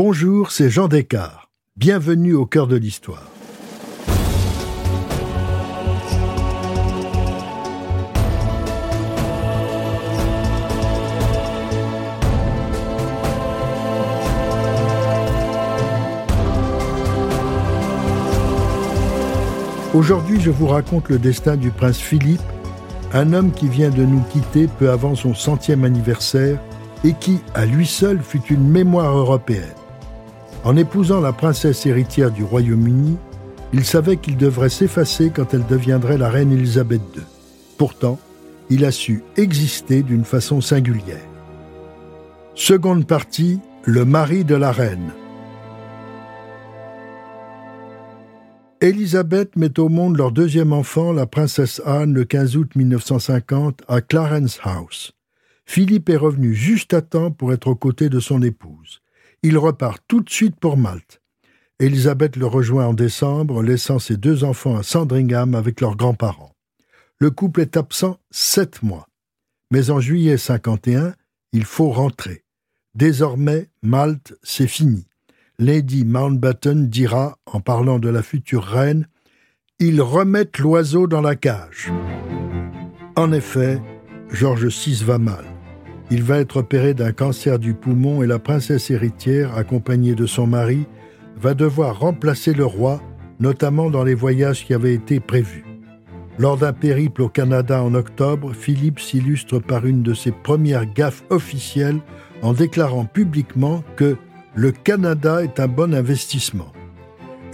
Bonjour, c'est Jean Descartes. Bienvenue au cœur de l'histoire. Aujourd'hui, je vous raconte le destin du prince Philippe, un homme qui vient de nous quitter peu avant son centième anniversaire et qui, à lui seul, fut une mémoire européenne. En épousant la princesse héritière du Royaume-Uni, il savait qu'il devrait s'effacer quand elle deviendrait la reine Élisabeth II. Pourtant, il a su exister d'une façon singulière. Seconde partie, le mari de la reine. Élisabeth met au monde leur deuxième enfant, la princesse Anne, le 15 août 1950 à Clarence House. Philippe est revenu juste à temps pour être aux côtés de son épouse. Il repart tout de suite pour Malte. Élisabeth le rejoint en décembre, laissant ses deux enfants à Sandringham avec leurs grands-parents. Le couple est absent sept mois. Mais en juillet 51, il faut rentrer. Désormais, Malte, c'est fini. Lady Mountbatten dira, en parlant de la future reine, Ils remettent l'oiseau dans la cage. En effet, George VI va mal. Il va être opéré d'un cancer du poumon et la princesse héritière, accompagnée de son mari, va devoir remplacer le roi, notamment dans les voyages qui avaient été prévus. Lors d'un périple au Canada en octobre, Philippe s'illustre par une de ses premières gaffes officielles en déclarant publiquement que le Canada est un bon investissement.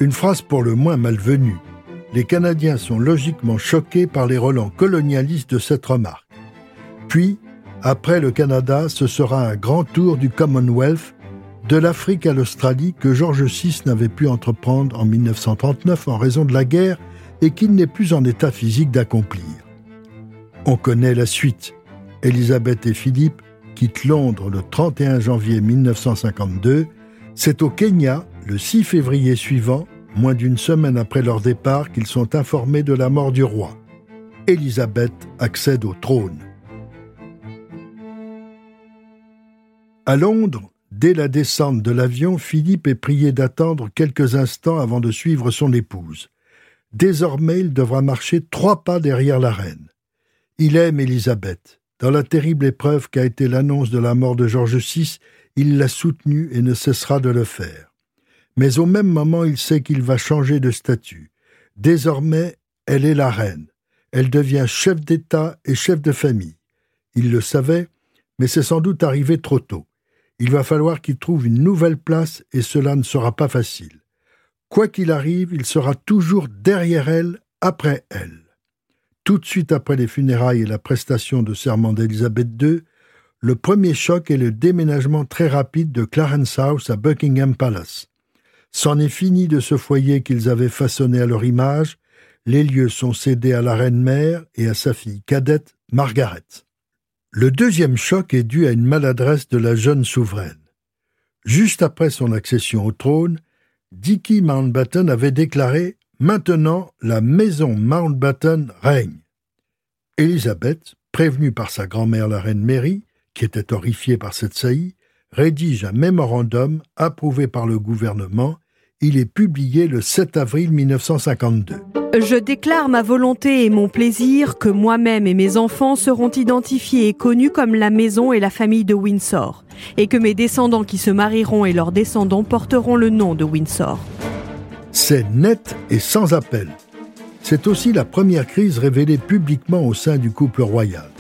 Une phrase pour le moins malvenue. Les Canadiens sont logiquement choqués par les relents colonialistes de cette remarque. Puis, après le Canada, ce sera un grand tour du Commonwealth, de l'Afrique à l'Australie que George VI n'avait pu entreprendre en 1939 en raison de la guerre et qu'il n'est plus en état physique d'accomplir. On connaît la suite. Élisabeth et Philippe quittent Londres le 31 janvier 1952. C'est au Kenya, le 6 février suivant, moins d'une semaine après leur départ, qu'ils sont informés de la mort du roi. Élisabeth accède au trône. À Londres, dès la descente de l'avion, Philippe est prié d'attendre quelques instants avant de suivre son épouse. Désormais, il devra marcher trois pas derrière la reine. Il aime Élisabeth. Dans la terrible épreuve qu'a été l'annonce de la mort de George VI, il l'a soutenue et ne cessera de le faire. Mais au même moment, il sait qu'il va changer de statut. Désormais, elle est la reine. Elle devient chef d'État et chef de famille. Il le savait, mais c'est sans doute arrivé trop tôt. Il va falloir qu'il trouve une nouvelle place et cela ne sera pas facile. Quoi qu'il arrive, il sera toujours derrière elle, après elle. Tout de suite après les funérailles et la prestation de serment d'Élisabeth II, le premier choc est le déménagement très rapide de Clarence House à Buckingham Palace. C'en est fini de ce foyer qu'ils avaient façonné à leur image, les lieux sont cédés à la reine-mère et à sa fille cadette, Margaret. Le deuxième choc est dû à une maladresse de la jeune souveraine. Juste après son accession au trône, Dicky Mountbatten avait déclaré Maintenant, la maison Mountbatten règne. Élisabeth, prévenue par sa grand-mère la reine Mary, qui était horrifiée par cette saillie, rédige un mémorandum approuvé par le gouvernement. Il est publié le 7 avril 1952. Je déclare ma volonté et mon plaisir que moi-même et mes enfants seront identifiés et connus comme la maison et la famille de Windsor, et que mes descendants qui se marieront et leurs descendants porteront le nom de Windsor. C'est net et sans appel. C'est aussi la première crise révélée publiquement au sein du couple royal.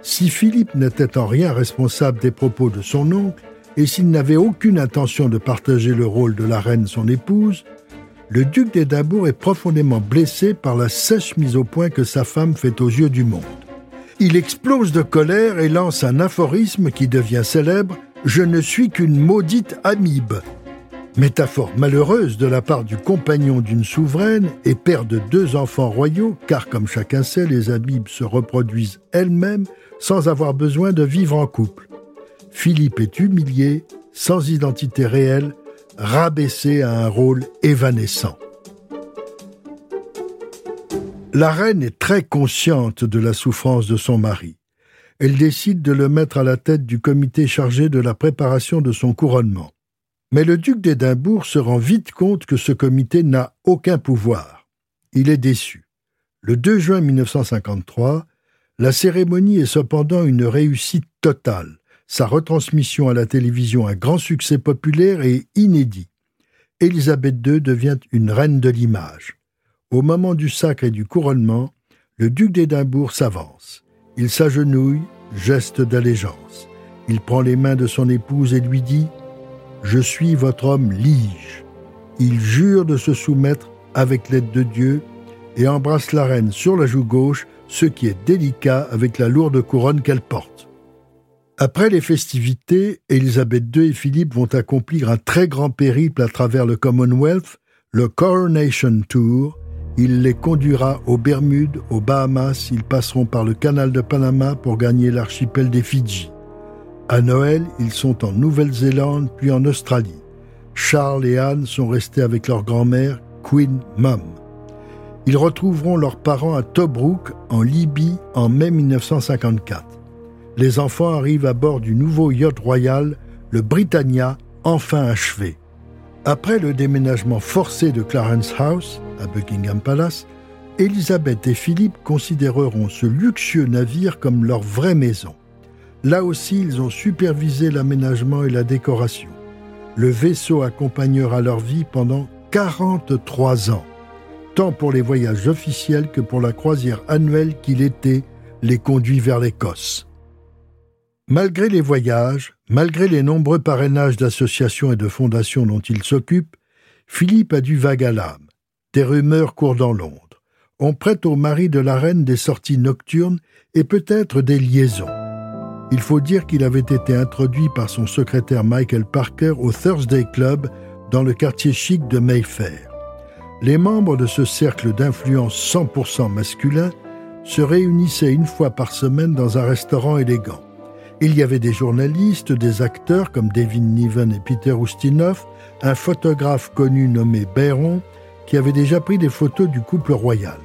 Si Philippe n'était en rien responsable des propos de son oncle, et s'il n'avait aucune intention de partager le rôle de la reine son épouse, le duc d'Édimbourg est profondément blessé par la sèche mise au point que sa femme fait aux yeux du monde. Il explose de colère et lance un aphorisme qui devient célèbre Je ne suis qu'une maudite amibe. Métaphore malheureuse de la part du compagnon d'une souveraine et père de deux enfants royaux, car comme chacun sait, les amibes se reproduisent elles-mêmes sans avoir besoin de vivre en couple. Philippe est humilié, sans identité réelle, rabaissé à un rôle évanescent. La reine est très consciente de la souffrance de son mari. Elle décide de le mettre à la tête du comité chargé de la préparation de son couronnement. Mais le duc d'Édimbourg se rend vite compte que ce comité n'a aucun pouvoir. Il est déçu. Le 2 juin 1953, la cérémonie est cependant une réussite totale. Sa retransmission à la télévision un grand succès populaire et inédit. Élisabeth II devient une reine de l'image. Au moment du sacre et du couronnement, le duc d'Édimbourg s'avance. Il s'agenouille, geste d'allégeance. Il prend les mains de son épouse et lui dit Je suis votre homme lige. Il jure de se soumettre avec l'aide de Dieu et embrasse la reine sur la joue gauche, ce qui est délicat avec la lourde couronne qu'elle porte. Après les festivités, Élisabeth II et Philippe vont accomplir un très grand périple à travers le Commonwealth, le Coronation Tour, il les conduira aux Bermudes, aux Bahamas, ils passeront par le canal de Panama pour gagner l'archipel des Fidji. À Noël, ils sont en Nouvelle-Zélande puis en Australie. Charles et Anne sont restés avec leur grand-mère, Queen Mum. Ils retrouveront leurs parents à Tobruk, en Libye, en mai 1954. Les enfants arrivent à bord du nouveau yacht royal, le Britannia, enfin achevé. Après le déménagement forcé de Clarence House à Buckingham Palace, Elisabeth et Philippe considéreront ce luxueux navire comme leur vraie maison. Là aussi, ils ont supervisé l'aménagement et la décoration. Le vaisseau accompagnera leur vie pendant 43 ans, tant pour les voyages officiels que pour la croisière annuelle qui l'été les conduit vers l'Écosse. Malgré les voyages, malgré les nombreux parrainages d'associations et de fondations dont il s'occupe, Philippe a du vague à l'âme. Des rumeurs courent dans Londres. On prête au mari de la reine des sorties nocturnes et peut-être des liaisons. Il faut dire qu'il avait été introduit par son secrétaire Michael Parker au Thursday Club dans le quartier chic de Mayfair. Les membres de ce cercle d'influence 100% masculin se réunissaient une fois par semaine dans un restaurant élégant. Il y avait des journalistes, des acteurs comme David Niven et Peter Ustinov, un photographe connu nommé Bayron, qui avait déjà pris des photos du couple royal.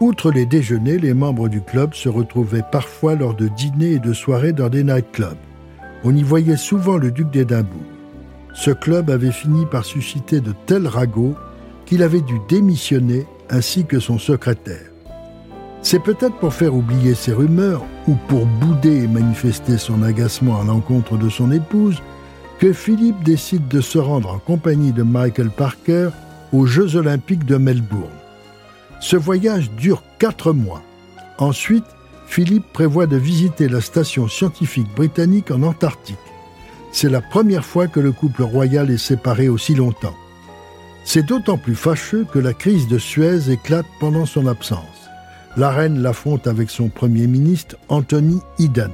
Outre les déjeuners, les membres du club se retrouvaient parfois lors de dîners et de soirées dans des nightclubs. On y voyait souvent le duc d'Édimbourg. Ce club avait fini par susciter de tels ragots qu'il avait dû démissionner ainsi que son secrétaire. C'est peut-être pour faire oublier ces rumeurs, ou pour bouder et manifester son agacement à l'encontre de son épouse, que Philippe décide de se rendre en compagnie de Michael Parker aux Jeux olympiques de Melbourne. Ce voyage dure quatre mois. Ensuite, Philippe prévoit de visiter la station scientifique britannique en Antarctique. C'est la première fois que le couple royal est séparé aussi longtemps. C'est d'autant plus fâcheux que la crise de Suez éclate pendant son absence la reine l'affronte avec son premier ministre, Anthony Eden.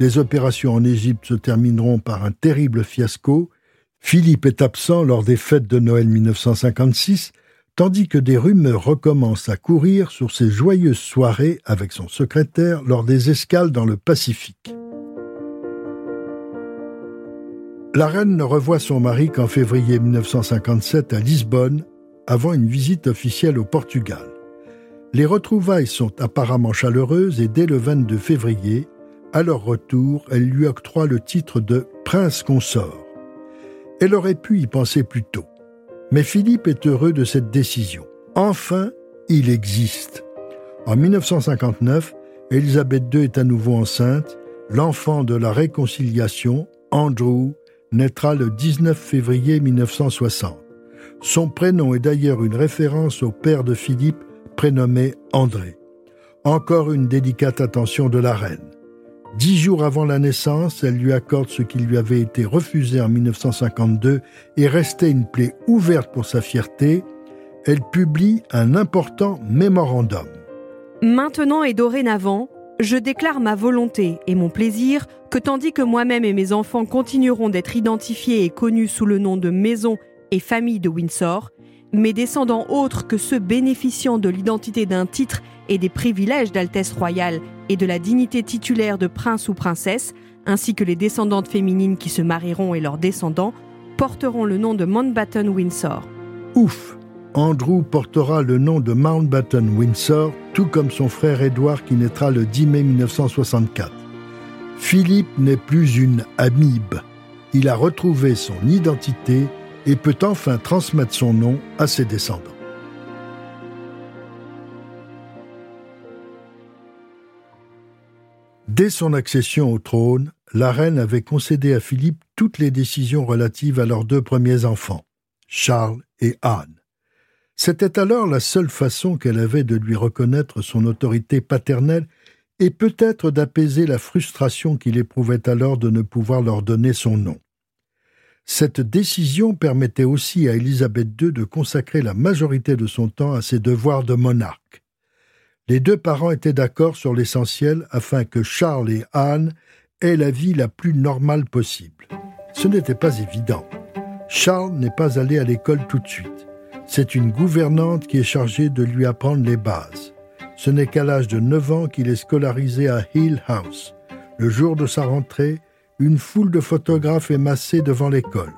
Les opérations en Égypte se termineront par un terrible fiasco. Philippe est absent lors des fêtes de Noël 1956, tandis que des rumeurs recommencent à courir sur ses joyeuses soirées avec son secrétaire lors des escales dans le Pacifique. La reine ne revoit son mari qu'en février 1957 à Lisbonne, avant une visite officielle au Portugal. Les retrouvailles sont apparemment chaleureuses et dès le 22 février, à leur retour, elle lui octroie le titre de prince consort. Elle aurait pu y penser plus tôt. Mais Philippe est heureux de cette décision. Enfin, il existe. En 1959, Élisabeth II est à nouveau enceinte. L'enfant de la réconciliation, Andrew, naîtra le 19 février 1960. Son prénom est d'ailleurs une référence au père de Philippe prénommé André. Encore une délicate attention de la reine. Dix jours avant la naissance, elle lui accorde ce qui lui avait été refusé en 1952 et restait une plaie ouverte pour sa fierté. Elle publie un important mémorandum. Maintenant et dorénavant, je déclare ma volonté et mon plaisir que tandis que moi-même et mes enfants continueront d'être identifiés et connus sous le nom de maison et famille de Windsor, mes descendants autres que ceux bénéficiant de l'identité d'un titre et des privilèges d'Altesse royale et de la dignité titulaire de prince ou princesse, ainsi que les descendantes féminines qui se marieront et leurs descendants, porteront le nom de Mountbatten Windsor. Ouf Andrew portera le nom de Mountbatten Windsor, tout comme son frère Édouard qui naîtra le 10 mai 1964. Philippe n'est plus une amibe. il a retrouvé son identité et peut enfin transmettre son nom à ses descendants. Dès son accession au trône, la reine avait concédé à Philippe toutes les décisions relatives à leurs deux premiers enfants, Charles et Anne. C'était alors la seule façon qu'elle avait de lui reconnaître son autorité paternelle et peut-être d'apaiser la frustration qu'il éprouvait alors de ne pouvoir leur donner son nom. Cette décision permettait aussi à Élisabeth II de consacrer la majorité de son temps à ses devoirs de monarque. Les deux parents étaient d'accord sur l'essentiel afin que Charles et Anne aient la vie la plus normale possible. Ce n'était pas évident. Charles n'est pas allé à l'école tout de suite. C'est une gouvernante qui est chargée de lui apprendre les bases. Ce n'est qu'à l'âge de 9 ans qu'il est scolarisé à Hill House. Le jour de sa rentrée, une foule de photographes est massée devant l'école.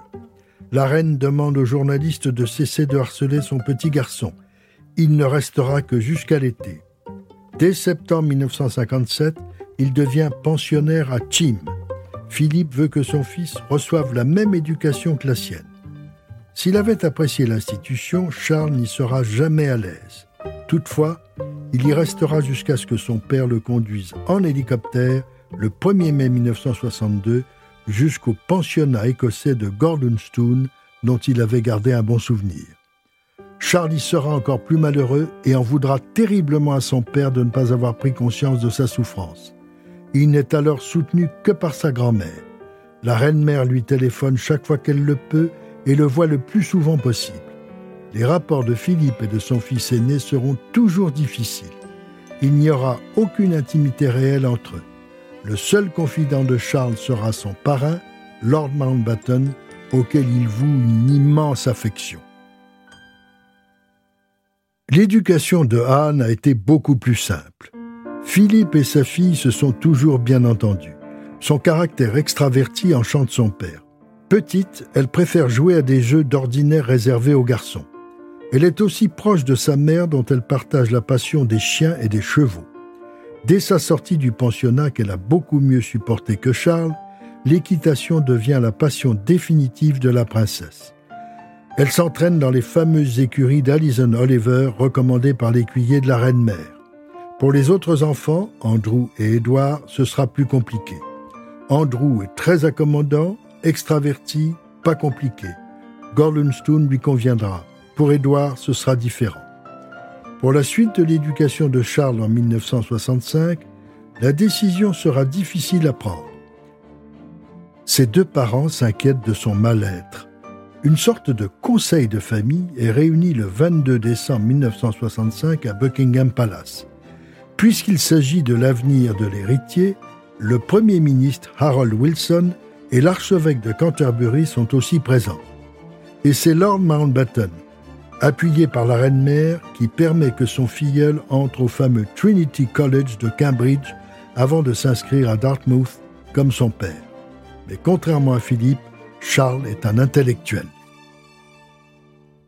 La reine demande aux journalistes de cesser de harceler son petit garçon. Il ne restera que jusqu'à l'été. Dès septembre 1957, il devient pensionnaire à Chim. Philippe veut que son fils reçoive la même éducation que la sienne. S'il avait apprécié l'institution, Charles n'y sera jamais à l'aise. Toutefois, il y restera jusqu'à ce que son père le conduise en hélicoptère le 1er mai 1962 jusqu'au pensionnat écossais de Gordonstoun dont il avait gardé un bon souvenir. Charlie sera encore plus malheureux et en voudra terriblement à son père de ne pas avoir pris conscience de sa souffrance. Il n'est alors soutenu que par sa grand-mère. La reine-mère lui téléphone chaque fois qu'elle le peut et le voit le plus souvent possible. Les rapports de Philippe et de son fils aîné seront toujours difficiles. Il n'y aura aucune intimité réelle entre eux. Le seul confident de Charles sera son parrain, Lord Mountbatten, auquel il voue une immense affection. L'éducation de Anne a été beaucoup plus simple. Philippe et sa fille se sont toujours bien entendus. Son caractère extraverti enchante son père. Petite, elle préfère jouer à des jeux d'ordinaire réservés aux garçons. Elle est aussi proche de sa mère dont elle partage la passion des chiens et des chevaux. Dès sa sortie du pensionnat qu'elle a beaucoup mieux supporté que Charles, l'équitation devient la passion définitive de la princesse. Elle s'entraîne dans les fameuses écuries d'Alison Oliver recommandées par l'écuyer de la reine-mère. Pour les autres enfants, Andrew et Edward, ce sera plus compliqué. Andrew est très accommodant, extraverti, pas compliqué. Gorlunstone lui conviendra. Pour Edward, ce sera différent. Pour la suite de l'éducation de Charles en 1965, la décision sera difficile à prendre. Ses deux parents s'inquiètent de son mal-être. Une sorte de conseil de famille est réuni le 22 décembre 1965 à Buckingham Palace. Puisqu'il s'agit de l'avenir de l'héritier, le Premier ministre Harold Wilson et l'archevêque de Canterbury sont aussi présents. Et c'est Lord Mountbatten, appuyé par la reine-mère, qui permet que son filleul entre au fameux Trinity College de Cambridge avant de s'inscrire à Dartmouth comme son père. Mais contrairement à Philippe, Charles est un intellectuel.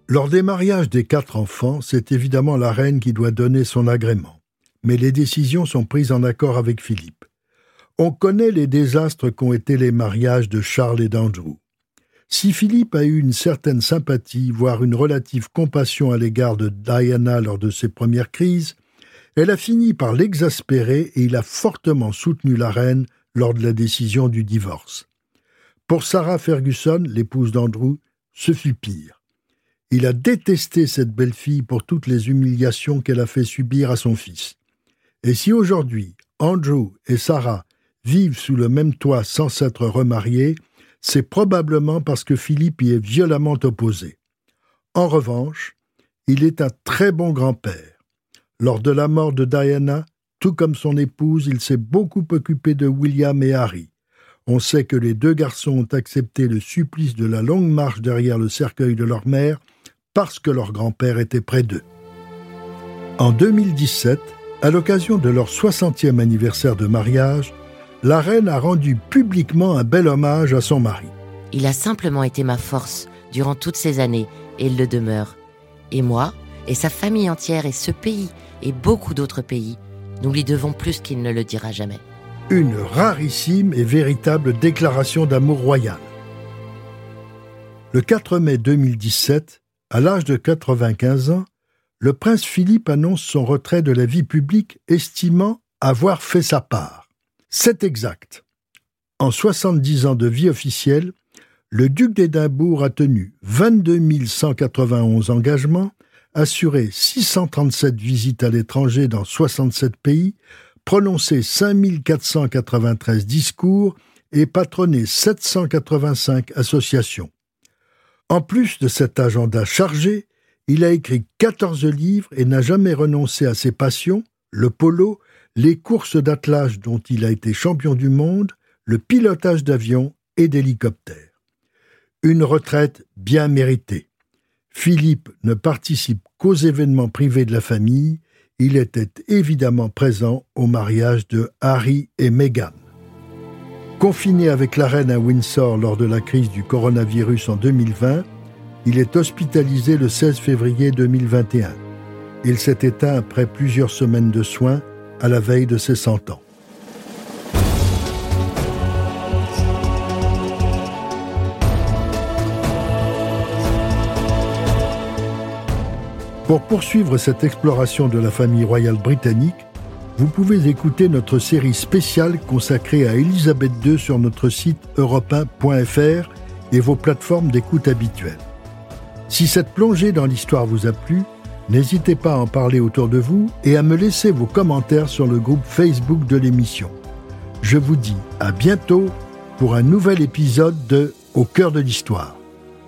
Lors des mariages des quatre enfants, c'est évidemment la reine qui doit donner son agrément. Mais les décisions sont prises en accord avec Philippe. On connaît les désastres qu'ont été les mariages de Charles et d'Andrew. Si Philippe a eu une certaine sympathie, voire une relative compassion à l'égard de Diana lors de ses premières crises, elle a fini par l'exaspérer et il a fortement soutenu la reine lors de la décision du divorce. Pour Sarah Ferguson, l'épouse d'Andrew, ce fut pire. Il a détesté cette belle-fille pour toutes les humiliations qu'elle a fait subir à son fils. Et si aujourd'hui Andrew et Sarah vivent sous le même toit sans s'être remariés, c'est probablement parce que Philippe y est violemment opposé. En revanche, il est un très bon grand-père. Lors de la mort de Diana, tout comme son épouse, il s'est beaucoup occupé de William et Harry. On sait que les deux garçons ont accepté le supplice de la longue marche derrière le cercueil de leur mère parce que leur grand-père était près d'eux. En 2017, à l'occasion de leur 60e anniversaire de mariage, la reine a rendu publiquement un bel hommage à son mari. Il a simplement été ma force durant toutes ces années, et il le demeure. Et moi, et sa famille entière, et ce pays, et beaucoup d'autres pays, nous lui devons plus qu'il ne le dira jamais. Une rarissime et véritable déclaration d'amour royal. Le 4 mai 2017, à l'âge de 95 ans, le prince Philippe annonce son retrait de la vie publique, estimant avoir fait sa part. C'est exact. En 70 ans de vie officielle, le duc d'Édimbourg a tenu 22 191 engagements, assuré 637 visites à l'étranger dans 67 pays, prononcé 5 493 discours et patronné 785 associations. En plus de cet agenda chargé, il a écrit 14 livres et n'a jamais renoncé à ses passions, le polo, les courses d'attelage dont il a été champion du monde, le pilotage d'avions et d'hélicoptères. Une retraite bien méritée. Philippe ne participe qu'aux événements privés de la famille, il était évidemment présent au mariage de Harry et Meghan. Confiné avec la reine à Windsor lors de la crise du coronavirus en 2020, il est hospitalisé le 16 février 2021. Il s'est éteint après plusieurs semaines de soins à la veille de ses 100 ans. Pour poursuivre cette exploration de la famille royale britannique, vous pouvez écouter notre série spéciale consacrée à Elisabeth II sur notre site europe et vos plateformes d'écoute habituelles. Si cette plongée dans l'histoire vous a plu, n'hésitez pas à en parler autour de vous et à me laisser vos commentaires sur le groupe Facebook de l'émission. Je vous dis à bientôt pour un nouvel épisode de Au cœur de l'histoire.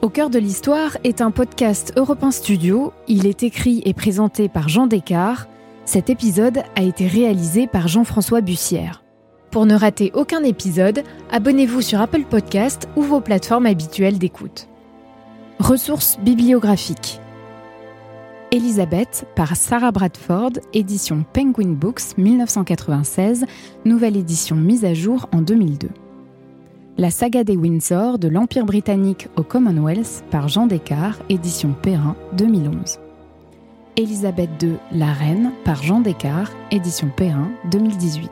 Au cœur de l'histoire est un podcast Europe Studio. Il est écrit et présenté par Jean Descartes cet épisode a été réalisé par Jean-François Bussière. Pour ne rater aucun épisode, abonnez-vous sur Apple Podcast ou vos plateformes habituelles d'écoute. Ressources bibliographiques. Elisabeth par Sarah Bradford, édition Penguin Books 1996, nouvelle édition mise à jour en 2002. La saga des Windsor de l'Empire britannique au Commonwealth par Jean Descartes, édition Perrin 2011. Élisabeth II, La Reine par Jean Descartes, édition Perrin 2018.